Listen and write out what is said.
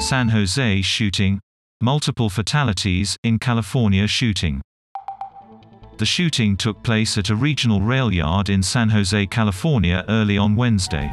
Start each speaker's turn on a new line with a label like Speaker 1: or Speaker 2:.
Speaker 1: San Jose shooting. Multiple fatalities in California shooting. The shooting took place at a regional rail yard in San Jose, California early on Wednesday.